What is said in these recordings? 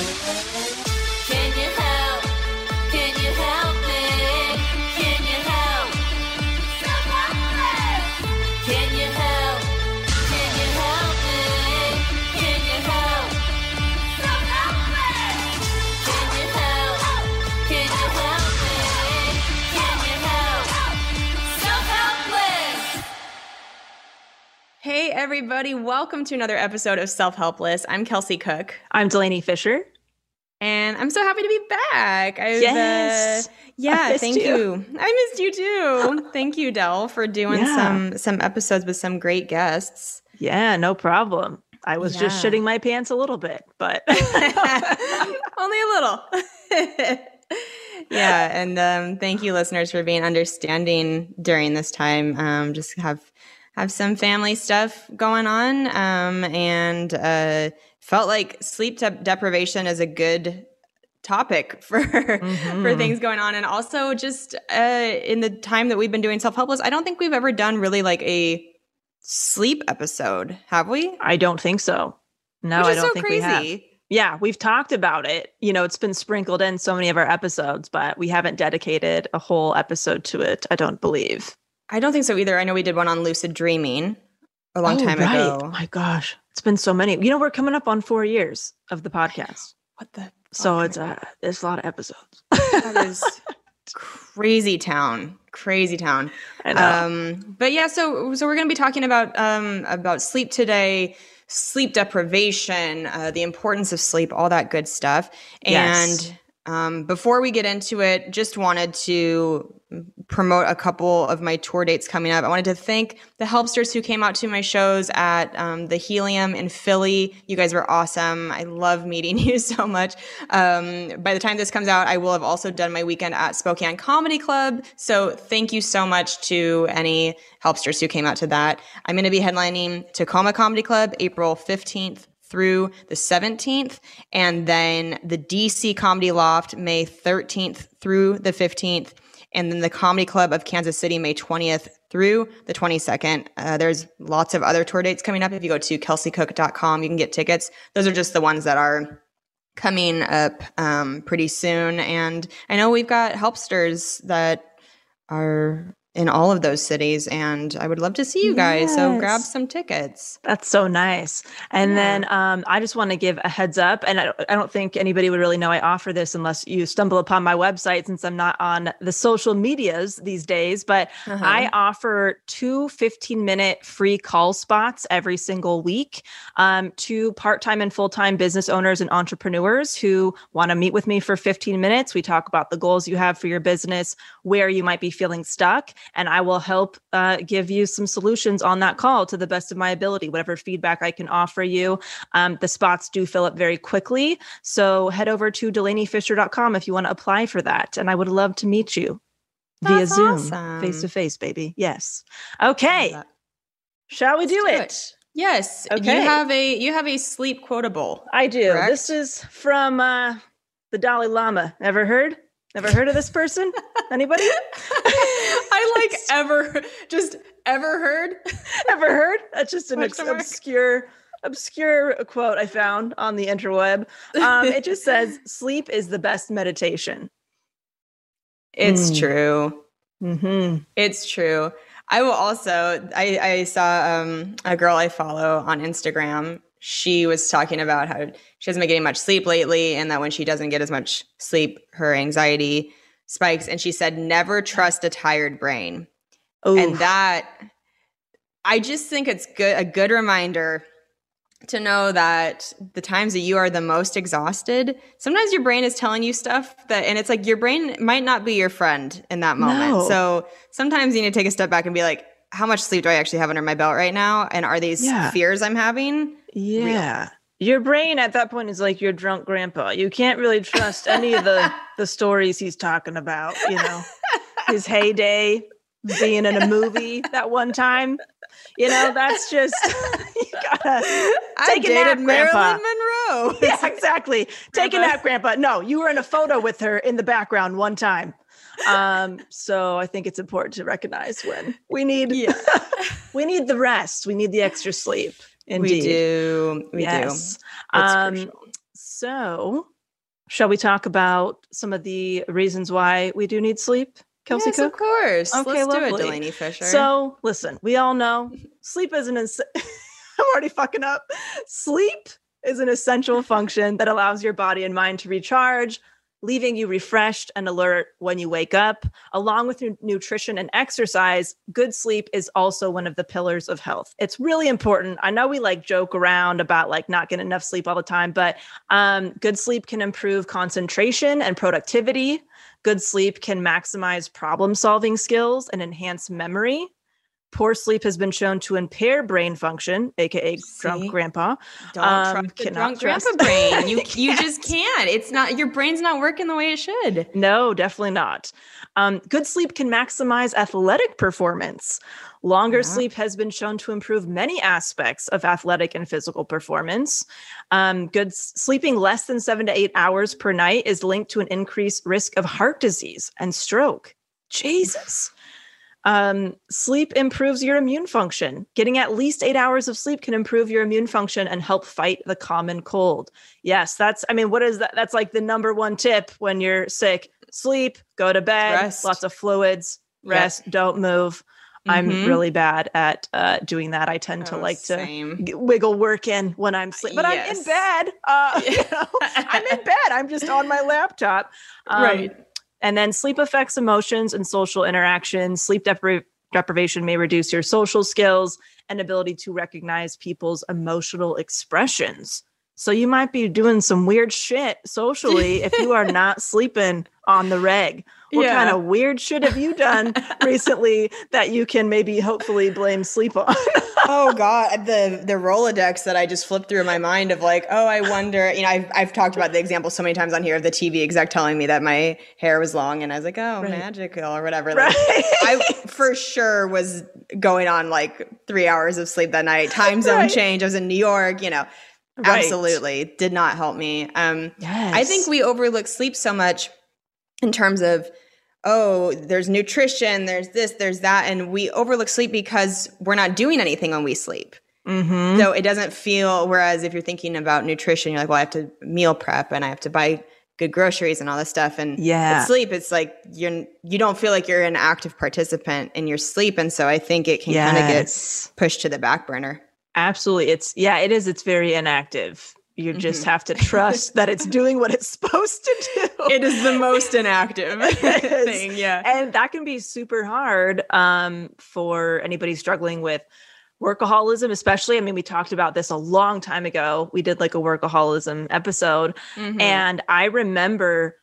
Can Hey, everybody, welcome to another episode of Self Helpless. I'm Kelsey Cook, I'm Delanie Fischer. and I'm so happy to be back. I've, Yes. uh, yeah, I thank you. you. I missed you too. thank you, Dell, for doing Yeah. some some episodes with some great guests. Yeah, no problem. I was just Yeah. shitting my pants a little bit, but Only a little. yeah, and um, thank you, listeners, for being understanding during this time. Um, just have have some family stuff going on, um, and uh, felt like sleep de- deprivation is a good topic for for things going on, and also just uh, in the time that we've been doing self helpless, I don't think we've ever done really like a sleep episode, have we? I don't think so. No, I don't so think crazy. we have. Yeah, we've talked about it. You know, it's been sprinkled in so many of our episodes, but we haven't dedicated a whole episode to it, I don't believe. I don't think so either. I know we did one on lucid dreaming a long Oh, time right. ago. My gosh, it's been so many. You know, we're coming up on four years of the podcast. What the? So it's uh, it's a lot of episodes. that is crazy town, crazy town. Um, but yeah, so so we're gonna be talking about um about sleep today, sleep deprivation, uh, the importance of sleep, all that good stuff. Yes. Um, before we get into it, just wanted to promote a couple of my tour dates coming up. I wanted to thank the helpsters who came out to my shows at um, the Helium in Philly. You guys were awesome. I love meeting you so much. Um, by the time this comes out, I will have also done my weekend at Spokane Comedy Club. So thank you so much to any helpsters who came out to that. I'm going to be headlining Tacoma Comedy Club April 15th through the 17th, and then the DC Comedy Loft May 13th through the 15th, and then the Comedy Club of Kansas City May 20th through the 22nd. Uh, there's lots of other tour dates coming up. If you go to kelseycook.com, you can get tickets. Those are just the ones that are coming up um, pretty soon. And I know we've got helpsters that are in all of those cities, and I would love to see you guys. So grab some tickets. That's so nice. And Yeah. then um, I just want to give a heads up, and I, I don't think anybody would really know I offer this unless you stumble upon my website since I'm not on the social medias these days. But Uh-huh. I offer two 15 minute free call spots every single week um, to part time and full time business owners and entrepreneurs who want to meet with me for 15 minutes. We talk about the goals you have for your business, where you might be feeling stuck, and I will help uh, give you some solutions on that call to the best of my ability, whatever feedback I can offer you. Um, the spots do fill up very quickly. So head over to delaniefischer.com if you want to apply for that. And I would love to meet you via Zoom, face to face, baby. Yes. Okay. Shall we do do it? Yes. Okay. You have a you have a sleep quotable. I do. Correct? This is from uh, the Dalai Lama. Ever heard? Never heard of this person? Anybody? I like ever just ever heard. Ever heard? That's just an ex- obscure, obscure quote I found on the interweb. Um, it just says, "Sleep is the best meditation." It's Mm. true. hmm It's true. I will also. I, I saw um, a girl I follow on Instagram. She was talking about how she hasn't been getting much sleep lately, and that when she doesn't get as much sleep, her anxiety spikes. And she said, "Never trust a tired brain." and that i just think it's good a good reminder to know that the times that you are the most exhausted sometimes your brain is telling you stuff that and it's like your brain might not be your friend in that moment No. so sometimes you need to take a step back and be like how much sleep do i actually have under my belt right now and are these Yeah. fears i'm having Yeah. Your brain at that point is like your drunk grandpa. You can't really trust any of the the stories he's talking about, you know. His heyday being in a movie that one time. You know, that's just you gotta i take a dated nap, marilyn grandpa. monroe Yeah, exactly. Take a nap, grandpa. No, you were in a photo with her in the background one time. Um, so I think it's important to recognize when we need Yeah. we need the rest. We need the extra sleep. Indeed. we do we yes. do Um, so, shall we talk about some of the reasons why we do need sleep, Kelsey yes, Cook? of course Okay, let's do it delanie fischer So, listen, we all know sleep is an. Es- I'm already fucking up. Sleep is an essential function that allows your body and mind to recharge, leaving you refreshed and alert when you wake up. Along with nu- nutrition and exercise, good sleep is also one of the pillars of health. It's really important. I know we like joke around about like not getting enough sleep all the time, but um, good sleep can improve concentration and productivity. Good sleep can maximize problem solving skills and enhance memory. Poor sleep has been shown to impair brain function, aka drunk grandpa. Don't Um, trust the drunk trust- grandpa brain. You you Yes. just can't. It's not your brain's not working the way it should. No, definitely not. Um, good sleep can maximize athletic performance. Longer Yeah. sleep has been shown to improve many aspects of athletic and physical performance. Um, good sleeping less than seven to eight hours per night is linked to an increased risk of heart disease and stroke. Jesus. Um, sleep improves your immune function. Getting at least eight hours of sleep can improve your immune function and help fight the common cold. Yes, that's, I mean, what is that? That's like the number one tip when you're sick sleep, go to bed, Rest. lots of fluids, rest, don't move. I'm Mhm. really bad at uh, doing that. I tend to Oh, like to g- wiggle work in when I'm sleep, but I'm in bed. Uh, you know, I'm in bed. I'm just on my laptop. Um, Right. And then sleep affects emotions and social interactions. Sleep depri- deprivation may reduce your social skills and ability to recognize people's emotional expressions. So you might be doing some weird shit socially if you are not sleeping on the reg. What Yeah. kind of weird shit have you done recently that you can maybe hopefully blame sleep on? Oh god, the the Rolodex that I just flipped through in my mind of like, oh, I wonder. You know, I've I've talked about the example so many times on here of the TV exec telling me that my hair was long, and I was like, oh, Right. magical or whatever. Like, right? I for sure was going on like three hours of sleep that night. Time zone Right. change. I was in New York. You know, Right. absolutely did not help me. Um, Yes. I think we overlook sleep so much in terms of, oh, there's nutrition, there's this, there's that. And we overlook sleep because we're not doing anything when we sleep. Mhm. So it doesn't feel, whereas if you're thinking about nutrition, you're like, well, I have to meal prep and I have to buy good groceries and all this stuff. And Yeah. sleep, it's like you're, you don't feel like you're an active participant in your sleep. And so I think it can kind of get pushed to the back burner. Absolutely. It's yeah, it is. It's very inactive. You just have to trust that it's doing what it's supposed to do. It is the most inactive thing. Yeah. and that can be super hard um, for anybody struggling with workaholism, especially. I mean, we talked about this a long time ago. We did like a workaholism episode, Mhm. and I remember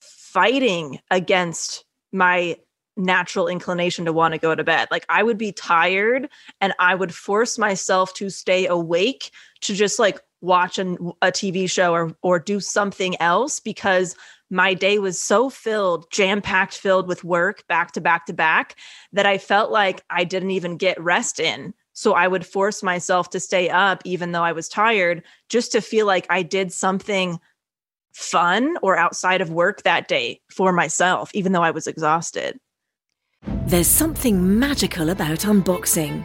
fighting against my natural inclination to want to go to bed. Like I would be tired and I would force myself to stay awake to just like watch an, a TV show or or do something else because my day was so filled, jam-packed filled with work back to back to back that I felt like I didn't even get rest in. So I would force myself to stay up even though I was tired just to feel like I did something fun or outside of work that day for myself, even though I was exhausted. There's something magical about unboxing.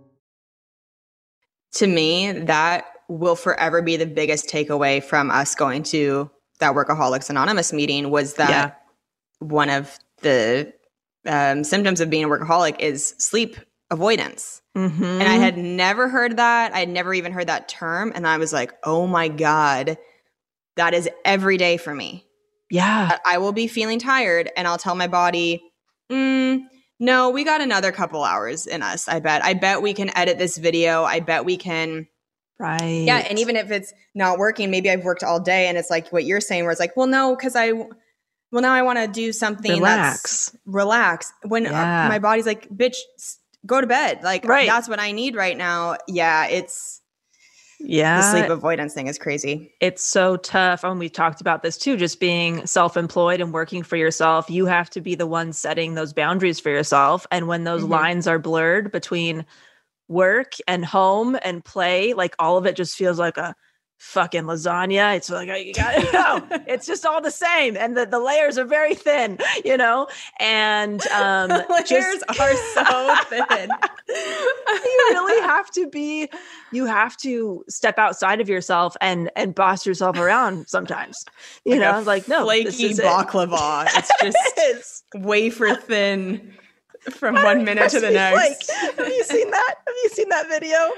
To me, that will forever be the biggest takeaway from us going to that Workaholics Anonymous meeting was that Yeah. one of the um, symptoms of being a workaholic is sleep avoidance. Mm-hmm. And I had never heard that. I had never even heard that term. And I was like, oh my God, that is every day for me. yeah. I I will be feeling tired and I'll tell my body, mm, no, we got another couple hours in us. I bet. I bet we can edit this video. I bet we can. Right. Yeah. And even if it's not working, maybe I've worked all day and it's like what you're saying, where it's like, well, no, because I, well, now I want to do something Relax. that's relax. When uh, Yeah. my body's like, bitch, go to bed. Like, Right. that's what I need right now. Yeah. It's yeah. the sleep avoidance thing is crazy. it's so tough. And we've talked about this too, just being self employed and working for yourself. You have to be the one setting those boundaries for yourself. And when those Mhm. lines are blurred between work and home and play, like all of it just feels like a fucking lasagna. It's like, you got no, it's just all the same. And the, the layers are very thin, you know? And um, Layers just- are so thin. you really have to be you have to step outside of yourself and and boss yourself around sometimes you Like know like no this flaky is it. baklava. It's just It's wafer thin from one minute to the next. flake. have you seen that have you seen that video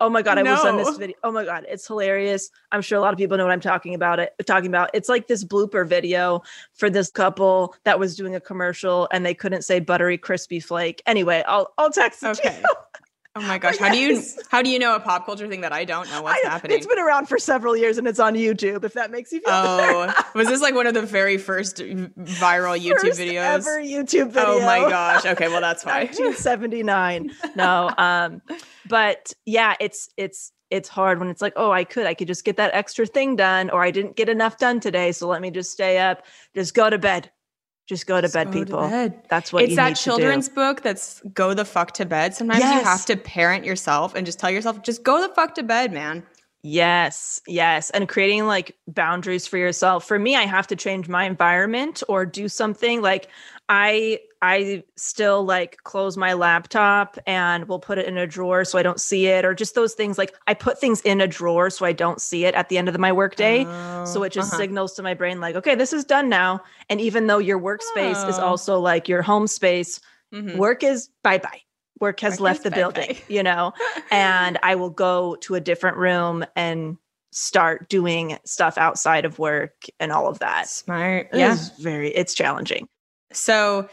oh my god i was on this video oh my god it's hilarious. I'm sure a lot of people know what i'm talking about it talking about. It's like this blooper video for this couple that was doing a commercial and they couldn't say buttery crispy flake. Anyway i'll i'll text it Okay. Oh my gosh, how do you how do you know a pop culture thing that I don't know what's I- happening? It's been around for several years and it's on YouTube. If that makes you feel Oh, better. was this like one of the very first viral YouTube First videos? Ever YouTube video. Oh my gosh. Okay, well that's why. 1979. no, um, but yeah, it's it's it's hard when it's like, oh, I could, I could just get that extra thing done, or I didn't get enough done today, so let me just stay up. Just go to bed. Just go to bed, go to people. bed. That's what it's that children's to book that's go the fuck to bed. Sometimes you have to parent yourself and just tell yourself, just go the fuck to bed, man. Yes, yes, and creating like boundaries for yourself. For me, I have to change my environment or do something like I I still like close my laptop and will put it in a drawer so I don't see it or just those things like I put things in a drawer so I don't see it at the end of my workday. so it just uh-huh. signals to my brain like okay, this is done now. And even though your workspace is Oh. also like your home space, Mhm. work is bye-bye. Work has Work left the building, bye-bye. you know. and I will go to a different room and start doing stuff outside of work and all of that. Smart. It Yeah. is very it's challenging. So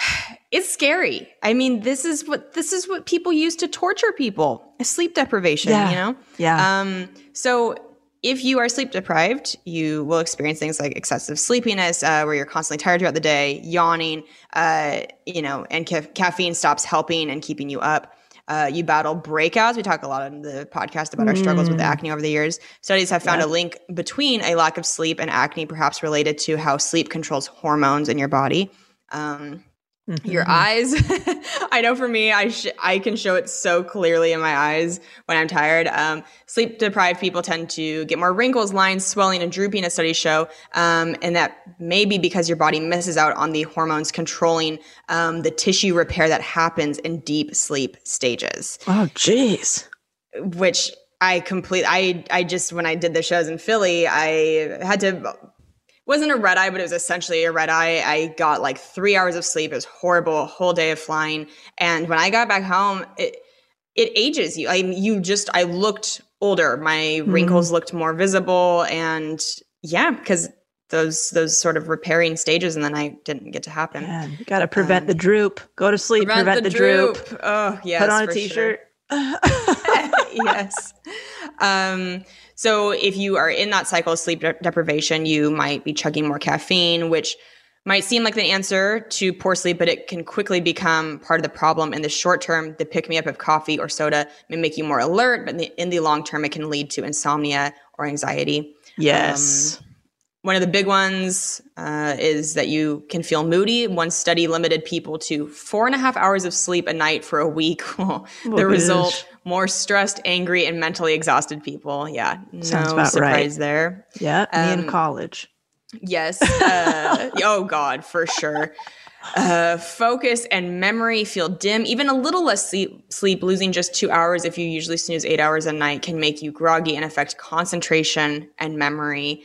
it's scary. I mean, this is what this is what people use to torture people. Sleep deprivation, Yeah. you know? Yeah. Um, so if you are sleep deprived, you will experience things like excessive sleepiness, uh, where you're constantly tired throughout the day, yawning, uh, you know, and ca- caffeine stops helping and keeping you up. Uh, you battle breakouts. We talk a lot on the podcast about our struggles with acne over the years. Studies have found a link between a lack of sleep and acne, perhaps related to how sleep controls hormones in your body. Um, your eyes i know for me i sh- i can show it so clearly in my eyes when i'm tired. Um, sleep deprived people tend to get more wrinkles lines swelling and drooping as studies show um, and that may be because your body misses out on the hormones controlling um, the tissue repair that happens in deep sleep stages. Oh jeez. which I complete I I just when I did the shows in Philly, I had to wasn't a red eye, but it was essentially a red eye. I got like three hours of sleep. It was horrible, a whole day of flying. And when I got back home, it it ages you. I you just I looked older. My mm-hmm. wrinkles looked more visible, and yeah, because those those sort of repairing stages in the night didn't get to happen. Man, you gotta prevent um, the droop. Go to sleep. Prevent, the, droop. Oh yeah. Put on a t-shirt. sure. yes. Um, so if you are in that cycle of sleep de- deprivation, you might be chugging more caffeine, which might seem like the answer to poor sleep, but it can quickly become part of the problem in the short term. The pick me up of coffee or soda may make you more alert, but in the, in the long term, it can lead to insomnia or anxiety. Yes. One of the big ones uh, is that you can feel moody. One study limited people to four and a half hours of sleep a night for a week. the Oh, result: gosh. more stressed, angry, and mentally exhausted people. Yeah, Sounds no surprise right. there. yeah. Me in um, college. Yes. Uh, oh God, for sure. Uh, focus and memory feel dim. Even a little less sleep, sleep, losing just two hours if you usually snooze eight hours a night, can make you groggy and affect concentration and memory.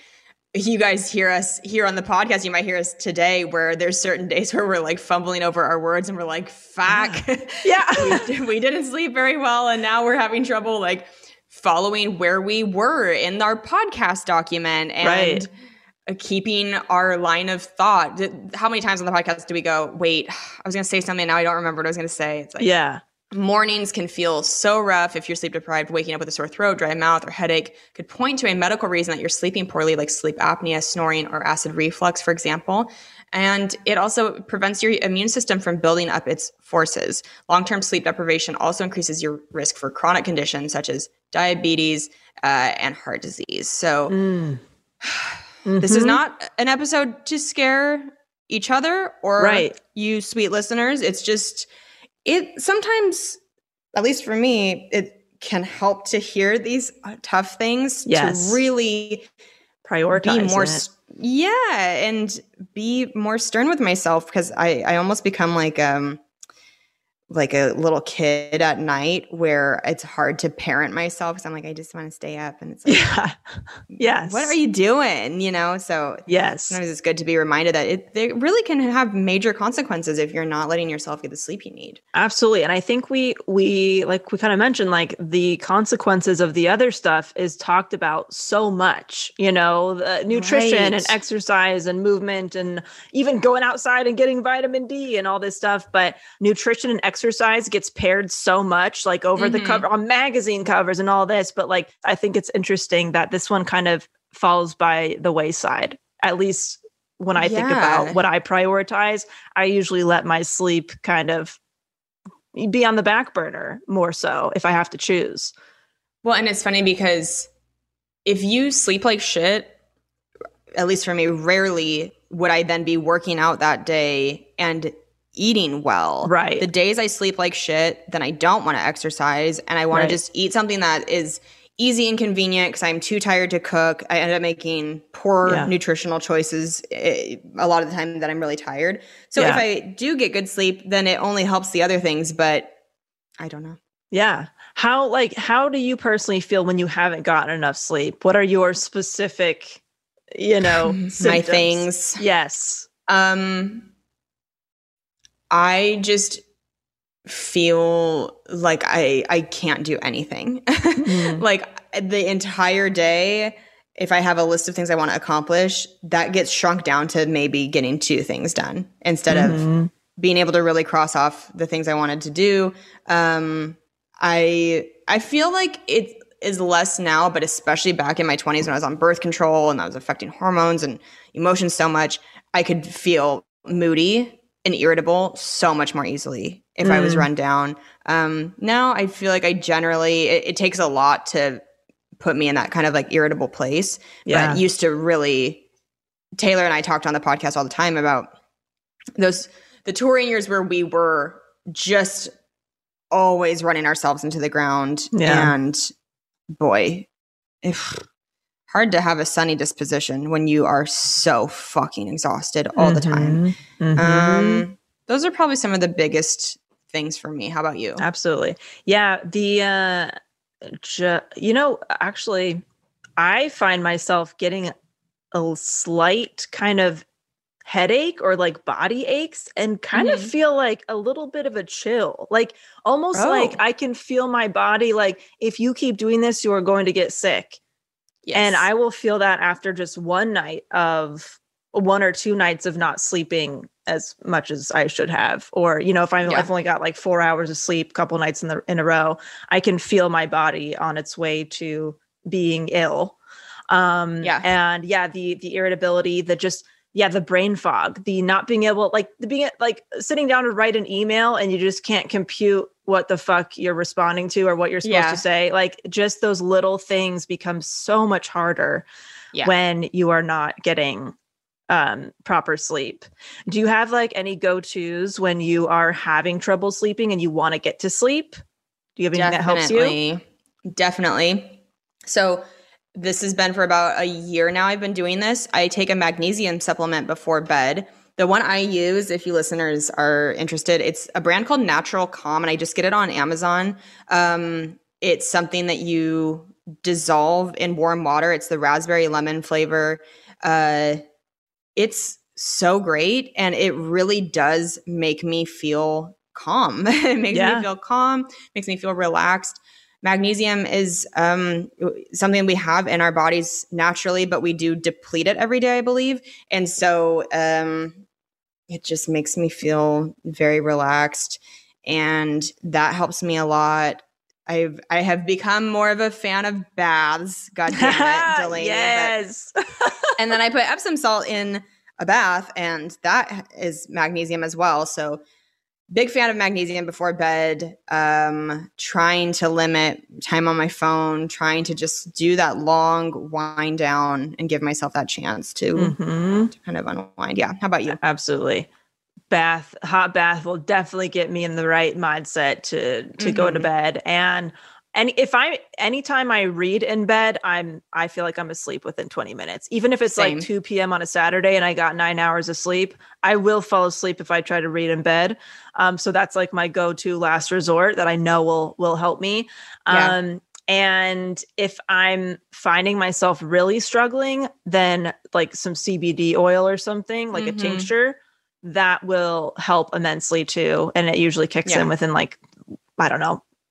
You guys hear us here on the podcast. You might hear us today, where there's certain days where we're like fumbling over our words and we're like, "Fuck, Yeah. we, we didn't sleep very well," and now we're having trouble like following where we were in our podcast document and Right. uh, keeping our line of thought. How many times on the podcast do we go, wait, I was going to say something. Now I don't remember what I was going to say. It's like yeah. Mornings can feel so rough if you're sleep deprived. Waking up with a sore throat, dry mouth, or headache could point to a medical reason that you're sleeping poorly, like sleep apnea, snoring, or acid reflux, for example. And it also prevents your immune system from building up its forces. Long term sleep deprivation also increases your risk for chronic conditions such as diabetes uh, and heart disease. So, Mm. this is Mhm. not an episode to scare each other or Right. you sweet listeners. It's just it sometimes, at least for me, it can help to hear these uh, tough things Yes. to really prioritize be more it. yeah and be more stern with myself because I I almost become like um like a little kid at night where it's hard to parent myself because I'm like I just want to stay up and it's like Yeah. yes. what are you doing you know so Yes. sometimes it's good to be reminded that it they really can have major consequences if you're not letting yourself get the sleep you need. Absolutely. And I think we we like we kind of mentioned like the consequences of the other stuff is talked about so much, you know, the nutrition and exercise and movement and even going outside and getting vitamin D and all this stuff, but nutrition and exercise gets paired so much like over the Mhm. cover on magazine covers and all this, but like I think it's interesting that this one kind of falls by the wayside. At least when I think about what I prioritize, I usually let my sleep kind of be on the back burner more so if I have to choose. Well, and it's funny because if you sleep like shit, at least for me, rarely would I then be working out that day and eating well. Right. The days I sleep like shit, then I don't want to exercise and I want Right. to just eat something that is easy and convenient because I'm too tired to cook. I end up making poor Yeah. nutritional choices eh, a lot of the time that I'm really tired. So if I do get good sleep, then it only helps the other things, but I don't know. Yeah. How like how do you personally feel when you haven't gotten enough sleep? What are your specific, you know, My things. Yes. Um, I just feel like I I can't do anything. Mm. like the entire day, if I have a list of things I want to accomplish, that gets shrunk down to maybe getting two things done instead of Mhm. being able to really cross off the things I wanted to do. Um, I I feel like it is less now, but especially back in my 20s when I was on birth control and I was affecting hormones and emotions so much, I could feel moody and irritable so much more easily if I was Mm. run down. Um, now I feel like I generally it, it takes a lot to put me in that kind of like irritable place. Yeah. But used to really Taylor and I talked on the podcast all the time about those the touring years where we were just always running ourselves into the ground Yeah. and boy if hard to have a sunny disposition when you are so fucking exhausted all the time Mhm. Mhm. um those are probably some of the biggest things for me how about you Absolutely. Yeah. The, uh, ju- you know, actually, I find myself getting a slight kind of headache or like body aches and kind of Mhm. feel like a little bit of a chill. Like almost Oh. like I can feel my body like if you keep doing this you are going to get sick. And I will feel that after just one night of one or two nights of not sleeping as much as I should have. Or, you know, if I'm, Yeah. I've only got like four hours of sleep, a couple nights in the in a row, I can feel my body on its way to being ill. Um Yeah. and yeah, the the irritability, the just yeah, the brain fog, the not being able like the being like sitting down to write an email and you just can't compute what the fuck you're responding to or what you're supposed Yeah. to say. Like just those little things become so much harder Yeah. when you are not getting um proper sleep. Do you have like any go-tos when you are having trouble sleeping and you want to get to sleep? Do you have anything that helps you? Definitely. Definitely. So this has been for about a year now. I've been doing this. I take a magnesium supplement before bed. The one I use, if you listeners are interested, it's a brand called Natural Calm, and I just get it on Amazon. Um, it's something that you dissolve in warm water. It's the raspberry lemon flavor. Uh, it's so great, and it really does make me feel calm. it makes Yeah. me feel calm, makes me feel relaxed. Magnesium is um, something we have in our bodies naturally, but we do deplete it every day, I believe. And so um, it just makes me feel very relaxed. And that helps me a lot. I've I have become more of a fan of baths. God damn it, Delanie. yes. and then I put Epsom salt in a bath, and that is magnesium as well. So, big fan of magnesium before bed. Um, trying to limit time on my phone, trying to just do that long wind down and give myself that chance to, Mhm. to kind of unwind. Yeah. How about you? Absolutely. Bath, hot bath will definitely get me in the right mindset to to go to Mhm. bed. And and if I anytime I read in bed, I'm I feel like I'm asleep within 20 minutes. Even if it's Same. like 2 p.m. on a Saturday and I got nine hours of sleep, I will fall asleep if I try to read in bed. Um, so that's like my go-to last resort that I know will will help me. Yeah. Um and if I'm finding myself really struggling, then like some CBD oil or something, like Mhm. a tincture, that will help immensely too. And it usually kicks Yeah. in within like, I don't know,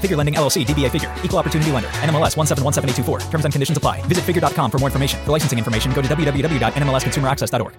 Figure Lending LLC, DBA Figure, Equal Opportunity Lender, NMLS 1717824. Terms and conditions apply. Visit figure.com for more information. For licensing information, go to www.nmlsconsumeraccess.org.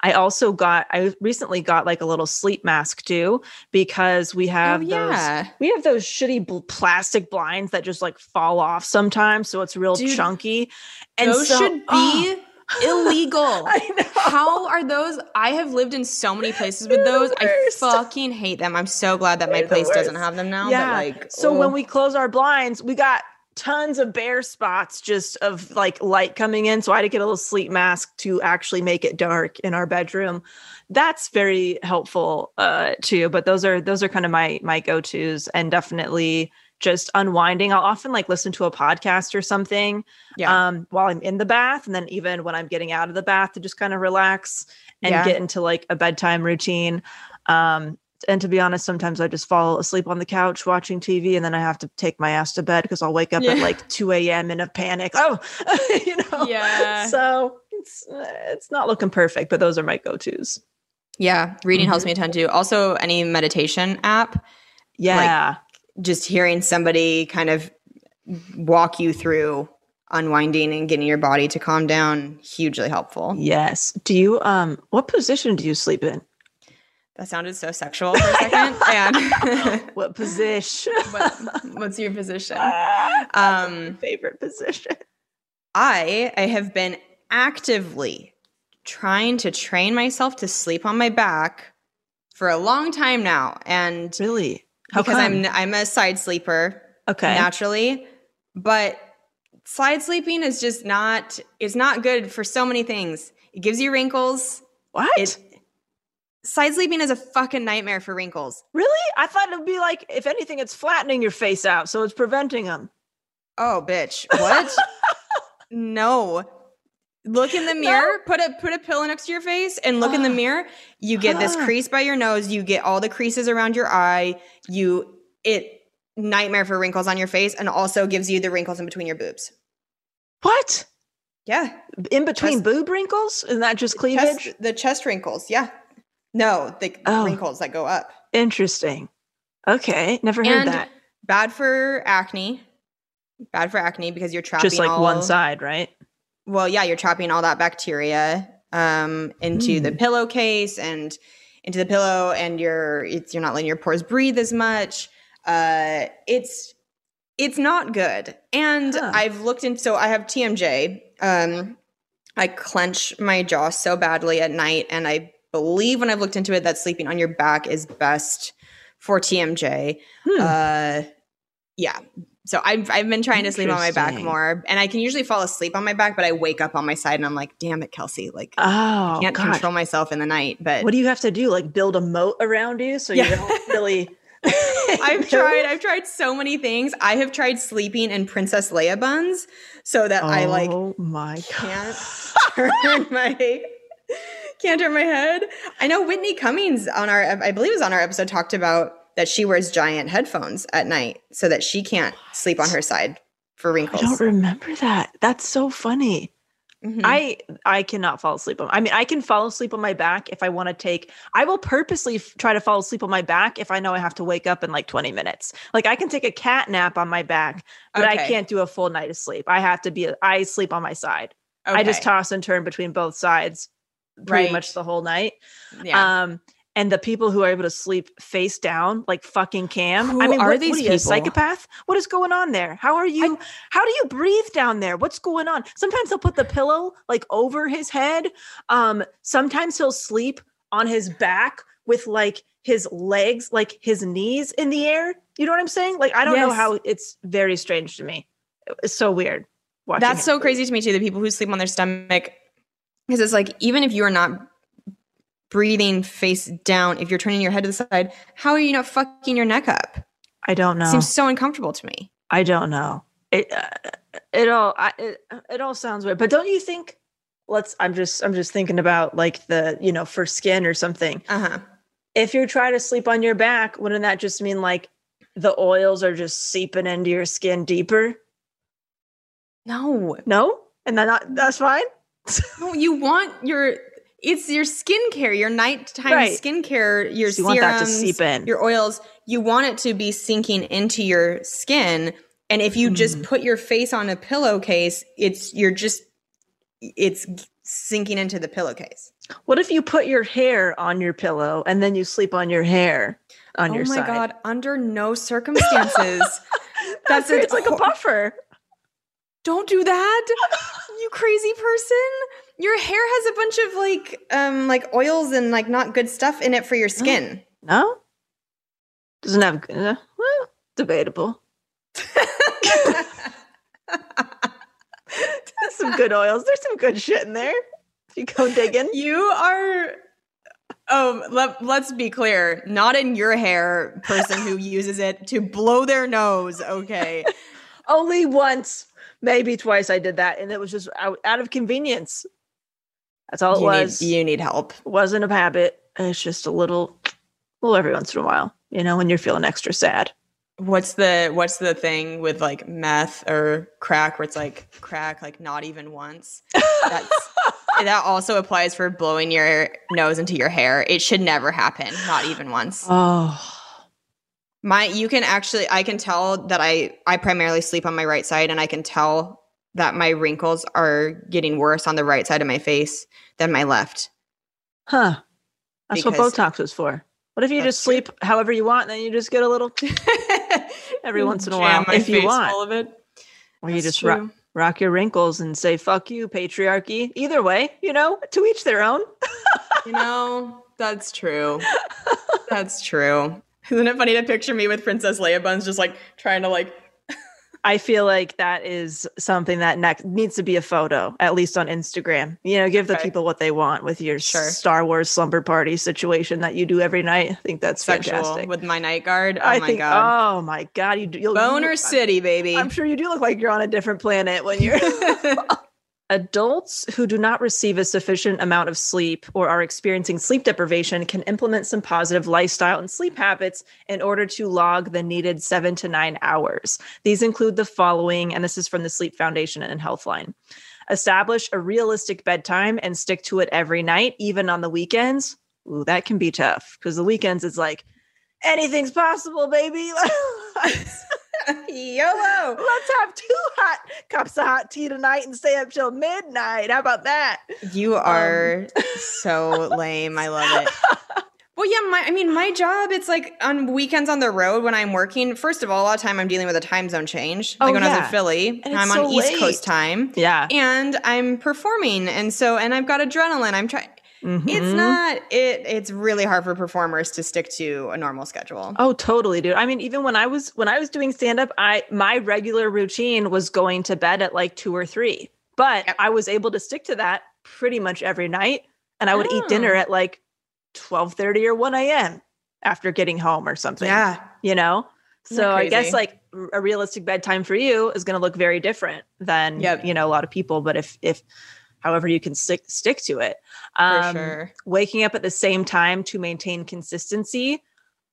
I also got, I recently got like a little sleep mask too, because we oh, have Oh, yeah. those, we have those shitty bl- plastic blinds that just like fall off sometimes. So it's real Dude, chunky. And those so- should oh, be illegal. How are those? I have lived in so many places with They're those. I fucking hate them. I'm so glad that my They're the place doesn't have them now. Yeah. But like, so oh. when we close our blinds, we got tons of bare spots just of like light coming in. So I had to get a little sleep mask to actually make it dark in our bedroom. That's very helpful uh too. But those are those are kind of my my go-tos and definitely just unwinding. I'll often like listen to a podcast or something yeah, um while I'm in the bath and then even when I'm getting out of the bath to just kind of relax and Yeah. get into like a bedtime routine. Um and to be honest, sometimes I just fall asleep on the couch watching TV and then I have to take my ass to bed because I'll wake up at like 2 a.m. in a panic. Oh, you know. Yeah. So it's it's not looking perfect, but those are my go-tos. yeah. Reading helps Mhm. me a ton too. Also, any meditation app, Yeah. Just hearing somebody kind of walk you through unwinding and getting your body to calm down hugely helpful. Yes. Do you um what position do you sleep in? That sounded so sexual for a second. and What position? what, what's your position? um favorite position. I I have been actively trying to train myself to sleep on my back for a long time now and Really? How because come? I'm I'm a side sleeper Okay. naturally, but side sleeping is just not is not good for so many things. It gives you wrinkles. What? It side sleeping is a fucking nightmare for wrinkles. really? I thought it'd be like if anything it's flattening your face out so it's preventing them. Oh, bitch. What? no. Look in the mirror, put a put a pillow next to your face and look in the Ah. mirror. You get this Ah. crease by your nose, you get all the creases around your eye, you it nightmare for wrinkles on your face and also gives you the wrinkles in between your boobs. What? Yeah. In between Chest- boob wrinkles? Isn't that just cleavage? Chest, the chest wrinkles, yeah. No, the Oh. wrinkles that go up. Interesting. Okay. Never heard And that. bad for acne. Bad for acne because you're trapping Just like all, one side, right? Well yeah you're trapping all that bacteria um into the Hmm. pillowcase and into the pillow and you're it's you're not letting your pores breathe as much uh it's it's not good and Huh. i've looked into so i have tmj um i clench my jaw so badly at night and i believe when i've looked into it that sleeping on your back is best for tmj Hmm. uh yeah so I've, I've been trying to sleep on my back more and i can usually fall asleep on my back but i wake up on my side and i'm like damn it kelsey like oh, i can't God. control myself in the night but What do you have to do? Like build a moat around you so Yeah. you don't really. I've tried. I've tried so many things. I have tried sleeping in Princess Leia buns so that I oh like Oh my god. can't turn my can't turn my head. I know Whitney Cummings on our I believe it was on our episode talked about that she wears giant headphones at night so that she can't sleep on her side for wrinkles. I don't remember that. That's so funny. Mhm. I I cannot fall asleep on. I mean, I can fall asleep on my back if I want to take. I will purposely f- try to fall asleep on my back if I know I have to wake up in like twenty minutes. Like I can take a cat nap on my back, but I can't do a full night of sleep. I have to be. I sleep on my side. I just toss and turn between both sides pretty Right. much the whole night. yeah. Um, and the people who are able to sleep face down, like fucking Cam. Who I mean, are what, these what are you, a people? psychopath? What is going on there? How are you? how do you breathe down there? What's going on? Sometimes he'll put the pillow like over his head. Um, sometimes he'll sleep on his back with like his legs, like his knees in the air. You know what I'm saying? Like I don't know how it's very strange to me. It's so weird. watching That's him so crazy to me too. The people who sleep on their stomach, because it's like even if you are not breathing face down, if you're turning your head to the side, how are you not fucking your neck up? I don't know. Seems so uncomfortable to me. I don't know. It uh, it all I, it, it all sounds weird, but don't you think? Let's. I'm just. I'm just thinking about like the you know for skin or something. Uh huh. If you're trying to sleep on your back, wouldn't that just mean like the oils are just seeping into your skin deeper? No, No, and then that's fine. no, you want your. It's your skincare, your nighttime Right. skincare, your So you want that to serums, seep in. your oils. You want it to be sinking into your skin, and if you Mm-hmm. just put your face on a pillowcase, it's you're just it's sinking into the pillowcase. What if you put your hair on your pillow and then you sleep on your hair on oh your side? Oh my god! Under no circumstances. that's, That's a it's like a buffer. Don't do that, you crazy person. Your hair has a bunch of like um like oils and like not good stuff in it for your skin. No, doesn't have. good Uh, well, debatable. There's some good oils. There's some good shit in there. If you go digging. you are um let, let's be clear, not in your hair person who uses it to blow their nose, okay? Only once, maybe twice I did that, and it was just out, out of convenience. That's all it you was. need you need help. wasn't a habit. It's just a little, well, every once in a while, you know, when you're feeling extra sad. What's the what's the thing with like meth or crack where it's like crack like not even once? That's that also applies for blowing your nose into your hair. It should never happen, not even once. Oh, My you can actually I can tell that I I primarily sleep on my right side and I can tell that my wrinkles are getting worse on the right side of my face than my left. Huh. That's Because- what Botox is for. What if you just sleep however you want and then you just get a little every mm, once in a while if you want? full of it. Or you just rock, rock your wrinkles and say fuck you patriarchy. Either way, you know, to each their own. You know, that's true. That's true. Isn't it funny to picture me with Princess Leia buns just like trying to like I feel like that is something that next needs to be a photo, at least on Instagram. You know, give the Okay. people what they want with your Sure. Star Wars slumber party situation that you do every night. I think that's sexual fantastic. with my night guard? Oh I my think, god. oh my god, you do, you'll, Boner you, City, baby. I'm sure you do look like you're on a different planet when you're. Adults who do not receive a sufficient amount of sleep or are experiencing sleep deprivation can implement some positive lifestyle and sleep habits in order to log the needed seven to nine hours. These include the following, and this is from the Sleep Foundation and Healthline. Establish a realistic bedtime and stick to it every night, even on the weekends. Ooh, that can be tough because the weekends is like anything's possible, baby. YOLO. Let's have two hot cups of hot tea tonight and stay up till midnight. How about that? You Um, are so lame. I love it. Well, yeah, my I mean, my job, it's like on weekends on the road when I'm working. First of all, a lot of time I'm dealing with a time zone change. Oh, like when I was yeah. in Philly, And I'm it's on so East late. Coast time. Yeah. And I'm performing. And so, and I've got adrenaline. I'm trying. Mm-hmm. It's not, it, it's really hard for performers to stick to a normal schedule. Oh, totally, dude. I mean, even when I was when I was doing stand up, I my regular routine was going to bed at like 2 or 3. But I was able to stick to that pretty much every night and I would eat dinner Oh. at like 12:30 or 1 a.m. after getting home or something. Yeah. You know? So I guess like a realistic bedtime for you is going to look very different than Yep. you know a lot of people, but if if however you can stick stick to it. Um, sure. Waking up at the same time to maintain consistency.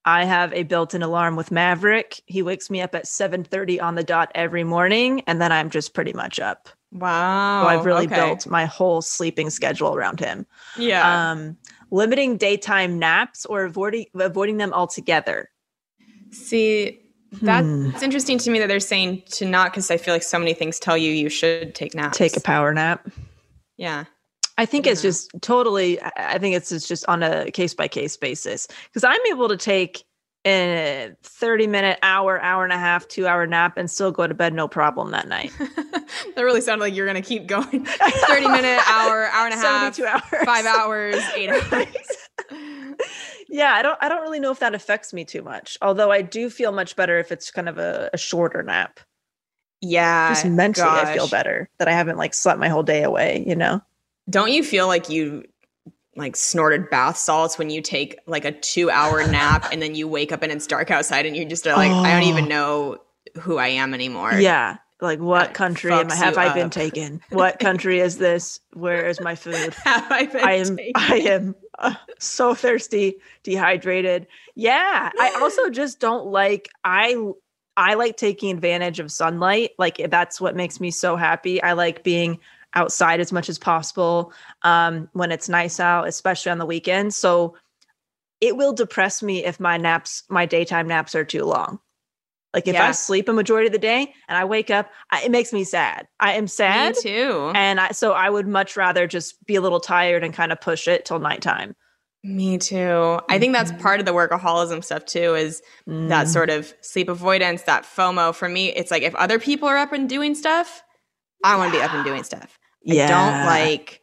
I have a built-in alarm with Maverick. He wakes me up at 7:30 on the dot every morning and then I'm just pretty much up. Wow. so I've really okay. built my whole sleeping schedule around him. Yeah. Um limiting daytime naps or avoiding avoiding them altogether. See, that's Hmm. interesting to me that they're saying to not because I feel like so many things tell you you should take naps. Take a power nap. Yeah. I think it's mm-hmm. just totally. I think it's it's just on a case by case basis because I'm able to take a 30 minute, hour, hour and a half, two hour nap and still go to bed no problem that night. That really sounded like you're gonna keep going. Thirty minute, hour, hour and a half, 72 hours. five hours, eight hours. yeah, I don't. I don't really know if that affects me too much. Although I do feel much better if it's kind of a, a shorter nap. Yeah. Just mentally, I feel better that I haven't like slept my whole day away. You know. Don't you feel like you like snorted bath salts when you take like a two hour nap and then you wake up and it's dark outside and you just are like, I don't even Oh. know who I am anymore. Yeah. Like what country am I, have I been taken? What country is this? Where is my food? Have I been I am taken? I am uh, so thirsty, dehydrated. Yeah, I also just don't like I I like taking advantage of sunlight. Like that's what makes me so happy. I like being outside as much as possible um when it's nice out, especially on the weekends. So it will depress me if my naps, my daytime naps are too long. Like if I sleep a majority of the day and I wake up, I, it makes me sad. I am sad. too. And I, so I would much rather just be a little tired and kind of push it till nighttime. Me too. I think Mm-hmm. that's part of the workaholism stuff too is Mm. that sort of sleep avoidance, that FOMO. For me, it's like if other people are up and doing stuff, I want to be up and doing stuff. I don't like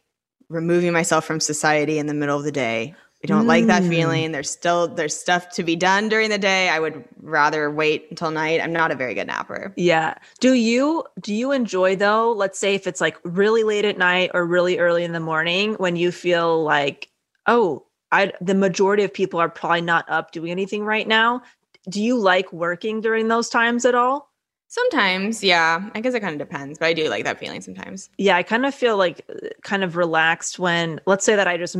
removing myself from society in the middle of the day. I don't like that Mm. feeling. There's still there's stuff to be done during the day. I would rather wait until night. I'm not a very good napper. Yeah. Do you do you enjoy though? Let's say if it's like really late at night or really early in the morning when you feel like, oh, I the majority of people are probably not up doing anything right now. Do you like working during those times at all? Sometimes, yeah. I guess it kind of depends, but I do like that feeling sometimes. Yeah, I kind of feel like uh, kind of relaxed when, let's say that I just,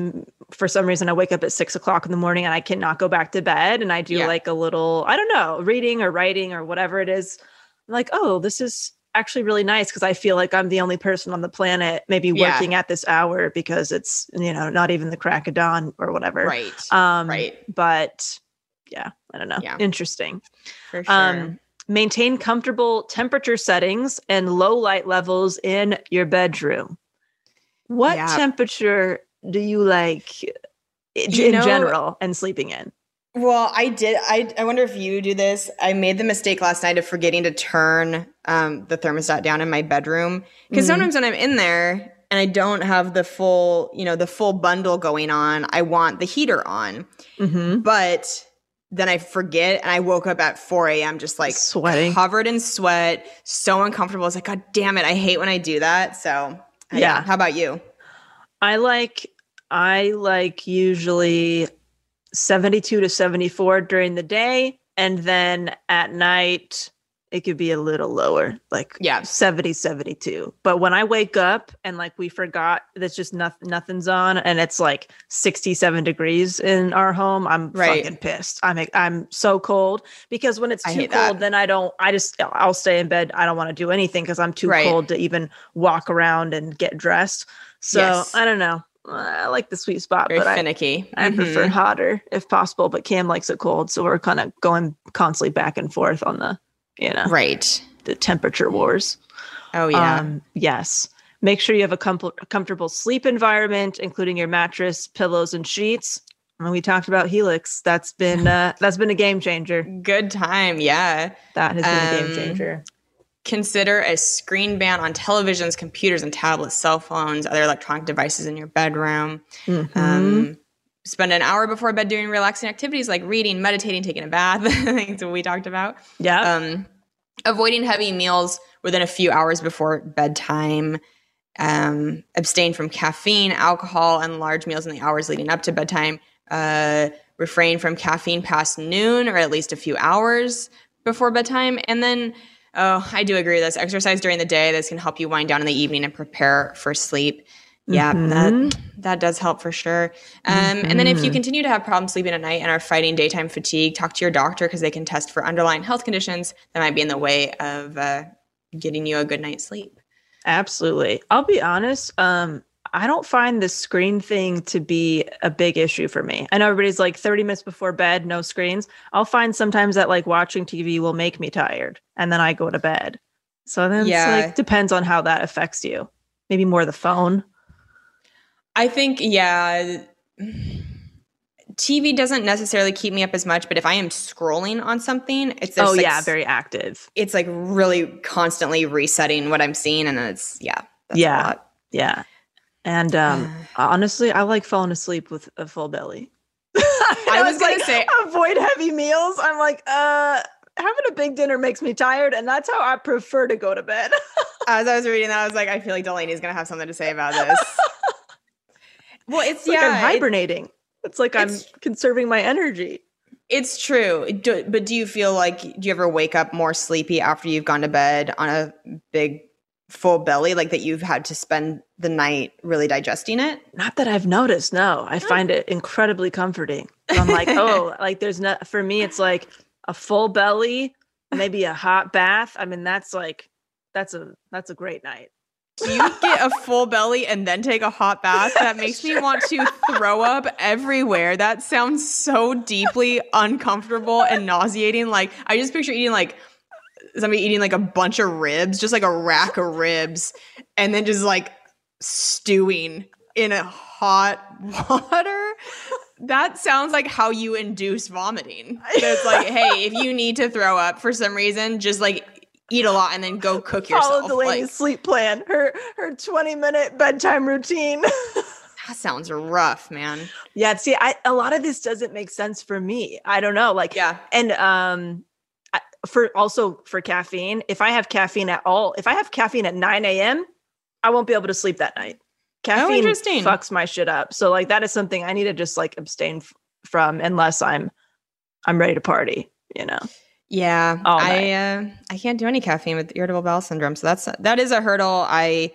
for some reason, I wake up at six o'clock in the morning and I cannot go back to bed and I do Yeah. like a little, I don't know, reading or writing or whatever it is. I'm like, oh, this is actually really nice because I feel like I'm the only person on the planet maybe Yeah. working at this hour because it's, you know, not even the crack of dawn or whatever. Right. Um, right. But yeah, I don't know. Yeah. Interesting. For sure. Um, maintain comfortable temperature settings and low light levels in your bedroom. What Yeah. temperature do you like You in know- general and sleeping in? Well, I did. I, I wonder if you do this. I made the mistake last night of forgetting to turn um, the thermostat down in my bedroom because Mhm. sometimes when I'm in there and I don't have the full, you know, the full bundle going on, I want the heater on. Mm-hmm. But then I forget, and I woke up at 4 a.m. just like Sweating. covered in sweat, so uncomfortable. I was like, God damn it, I hate when I do that. So yeah. Yeah. How about you? I like I like usually 72 to 74 during the day and then at night it could be a little lower like Yeah. 70 72 but when i wake up and like we forgot that's just nothing nothing's on and it's like 67 degrees in our home i'm Right. fucking pissed i'm i'm so cold because when it's too cold that. then i don't i just i'll stay in bed i don't want to do anything because i'm too Right. cold to even walk around and get dressed so Yes. i don't know I like the sweet spot, Very but finicky. I prefer Mhm. hotter if possible. But Cam likes it cold, so we're kind of going constantly back and forth on the, you know, Right. the temperature wars. Oh, yeah. Um, yes. Make sure you have a com- comfortable sleep environment, including your mattress, pillows, and sheets. And we talked about Helix. That's been uh, that's been a game changer. Good time. Yeah. That has been a Um, game changer. Consider a screen ban on televisions, computers, and tablets, cell phones, other electronic devices in your bedroom. Mhm. Um, spend an hour before bed doing relaxing activities like reading, meditating, taking a bath. Things we talked about. yeah. Um, avoiding heavy meals within a few hours before bedtime. Um, abstain from caffeine, alcohol, and large meals in the hours leading up to bedtime. Uh, refrain from caffeine past noon or at least a few hours before bedtime. And then, oh, I do agree with this. Exercise during the day. This can help you wind down in the evening and prepare for sleep. Yeah, that that does help for sure. Um, And then, if you continue to have problems sleeping at night and are fighting daytime fatigue, talk to your doctor because they can test for underlying health conditions that might be in the way of uh, getting you a good night's sleep. Absolutely. I'll be honest. Um, I don't find the screen thing to be a big issue for me. I know everybody's like 30 minutes before bed, no screens. I'll find sometimes that like watching TV will make me tired and then I go to bed. So then Yeah. it's like depends on how that affects you. Maybe more the phone. I think, yeah, TV doesn't necessarily keep me up as much, but if I am scrolling on something, it's oh like, yeah, very active. It's like really constantly resetting what I'm seeing, and it's yeah, Yeah. Yeah. And um honestly, I like falling asleep with a full belly. I, was gonna like, say- avoid heavy meals. I'm like, uh having a big dinner makes me tired, and that's how I prefer to go to bed. As I was reading that, I was like, I feel like Delanie's gonna have something to say about this. Well, it's, It's like I'm it- hibernating. it's like I'm it's- conserving my energy. It's true. Do, but do you feel like do you ever wake up more sleepy after you've gone to bed on a big full belly, like that you've had to spend the night really digesting it? Not that I've noticed. No, I find it incredibly comforting. I'm like, oh, like there's not for me. It's like a full belly, maybe a hot bath. I mean, that's like that's a that's a great night. You get a full belly and then take a hot bath? That makes me want to throw up everywhere. That sounds so deeply uncomfortable and nauseating. Like I just picture eating like somebody eating like a bunch of ribs, just like a rack of ribs, and then just like stewing in a hot water. That sounds like how you induce vomiting. It's like, hey, if you need to throw up for some reason, just like eat a lot and then go cook Follow yourself. Follow Delanie's Like, sleep plan. Her her 20 minute bedtime routine. that sounds rough, man. yeah, see, I a lot of this doesn't make sense for me. I don't know. Like, Yeah. and um, for also for caffeine, if I have caffeine at all, if I have caffeine at 9 a.m., I won't be able to sleep that night. Caffeine interesting. fucks my shit up. So like that is something I need to just like abstain f- from unless I'm I'm ready to party. You know. Yeah, I uh, I can't do any caffeine with irritable bowel syndrome, so that's that is a hurdle. I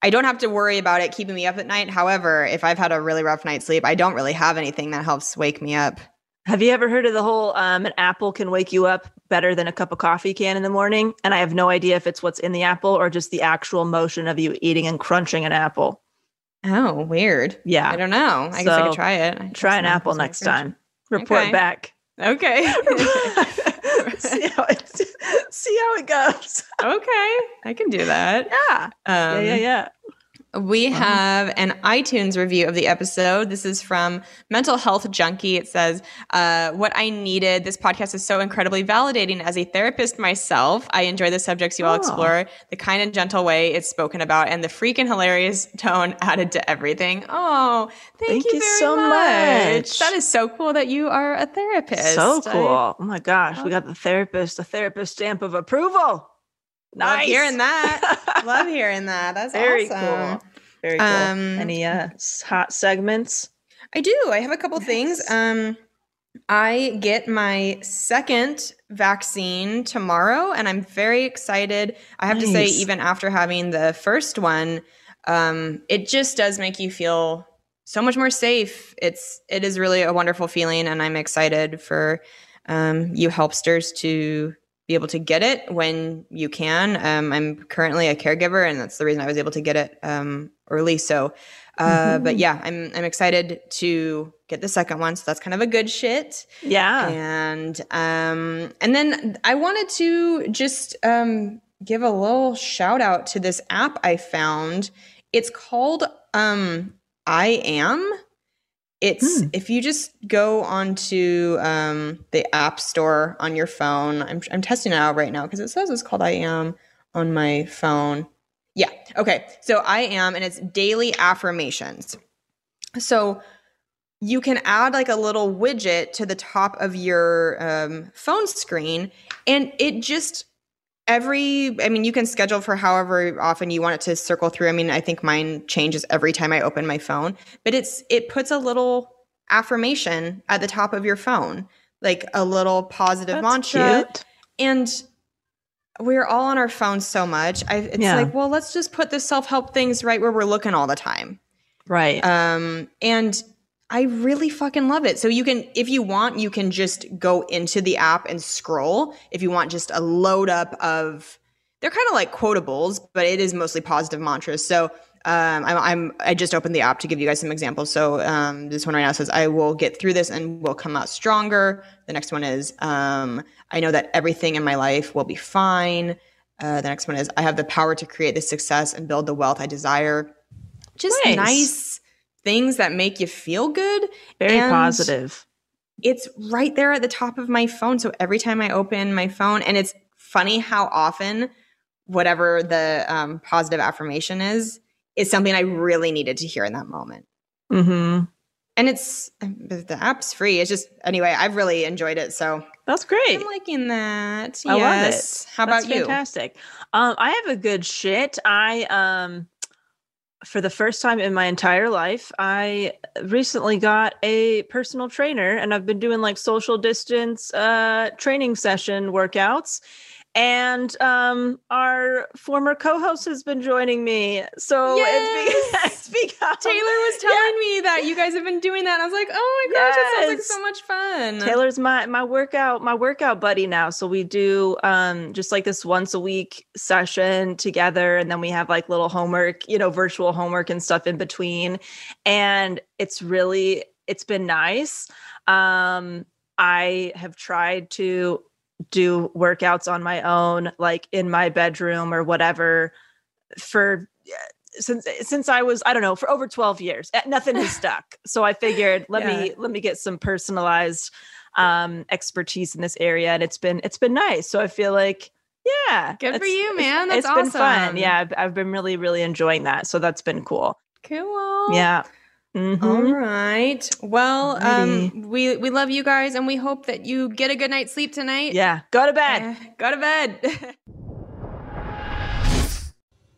I don't have to worry about it keeping me up at night. However, if I've had a really rough night's sleep, I don't really have anything that helps wake me up. Have you ever heard of the whole um, an apple can wake you up better than a cup of coffee can in the morning? And I have no idea if it's what's in the apple or just the actual motion of you eating and crunching an apple. Oh, weird. Yeah. I don't know. I guess I could try it. I Try an apple next time. Report Okay. back. Okay. See how it see how it goes. okay, I can do that. Yeah. Um, yeah, yeah, yeah. We have an iTunes review of the episode. This is from Mental Health Junkie. It says, uh, What I needed. This podcast is so incredibly validating. As a therapist myself, I enjoy the subjects you all Oh. explore, the kind and gentle way it's spoken about, and the freaking hilarious tone added to everything. Oh, thank, Thank you, you so much. much. That is so cool that you are a therapist. So I cool. oh my gosh. We got the therapist, the therapist stamp of approval. Love Nice. hearing that. Love hearing that. That's Very awesome. cool. Very cool. Um, Any uh, hot segments? I do. I have a couple things. Um, I get my second vaccine tomorrow, and I'm very excited. I have to say, even after having the first one, um, it just does make you feel so much more safe. It's it is really a wonderful feeling, and I'm excited for um, you helpsters to be able to get it when you can. Um, I'm currently a caregiver, and that's the reason I was able to get it um, early. So, uh, but Mhm. yeah, I'm I'm excited to get the second one. So that's kind of a good shit. Yeah. And um, and then I wanted to just um give a little shout out to this app I found. It's called um I am. It's if you just go onto um, the app store on your phone. I'm I'm testing it out right now because it says it's called I am on my phone. Yeah. Okay. So I am, and it's daily affirmations. So you can add like a little widget to the top of your um, phone screen, and it just every i mean you can schedule for however often you want it to circle through i mean i think mine changes every time i open my phone but it's it puts a little affirmation at the top of your phone like a little positive That's mantra cute. and we're all on our phones so much I, it's Yeah. like well let's just put the self-help things right where we're looking all the time Right. um, and I really fucking love it. So you can, if you want, you can just go into the app and scroll. If you want just a load up of, they're kind of like quotables, but it is mostly positive mantras. So um, I'm, I'm, I just opened the app to give you guys some examples. So um, this one right now says, "I will get through this and will come out stronger." The next one is, um, "I know that everything in my life will be fine." Uh, the next one is, "I have the power to create the success and build the wealth I desire." Just Nice. nice things that make you feel good. Very and positive. It's right there at the top of my phone. So every time I open my phone, and it's funny how often whatever the um, positive affirmation is, is something I really needed to hear in that moment. Mm-hmm. And it's the app's free. It's just anyway. I've really enjoyed it. So That's great. I'm liking that. I love Yes. it. How That's about you? Fantastic. Um, I have a good shit. I um, for the first time in my entire life, I recently got a personal trainer, and I've been doing like social distance uh, training session workouts. And um, our former co-host has been joining me, so it's, be- become Taylor was telling me that you guys have been doing that. I was like, oh my gosh, that sounds like so much fun. Taylor's my my workout my workout buddy now. So we do um just like this once a week session together and then we have like little homework, you know, virtual homework and stuff in between. And it's really it's been nice. Um I have tried to do workouts on my own like in my bedroom or whatever for since since I was I don't know for over 12 years Uh, nothing has stuck. So I figured let me let me get some personalized um expertise in this area and it's been it's been nice. So I feel like yeah Good for you, man. That's it's been fun. awesome. yeah I've, I've been really really enjoying that. So that's been cool. Cool. yeah Mhm. All right. Well, um, we we love you guys, and we hope that you get a good night's sleep tonight. yeah go to bed Uh, go to bed.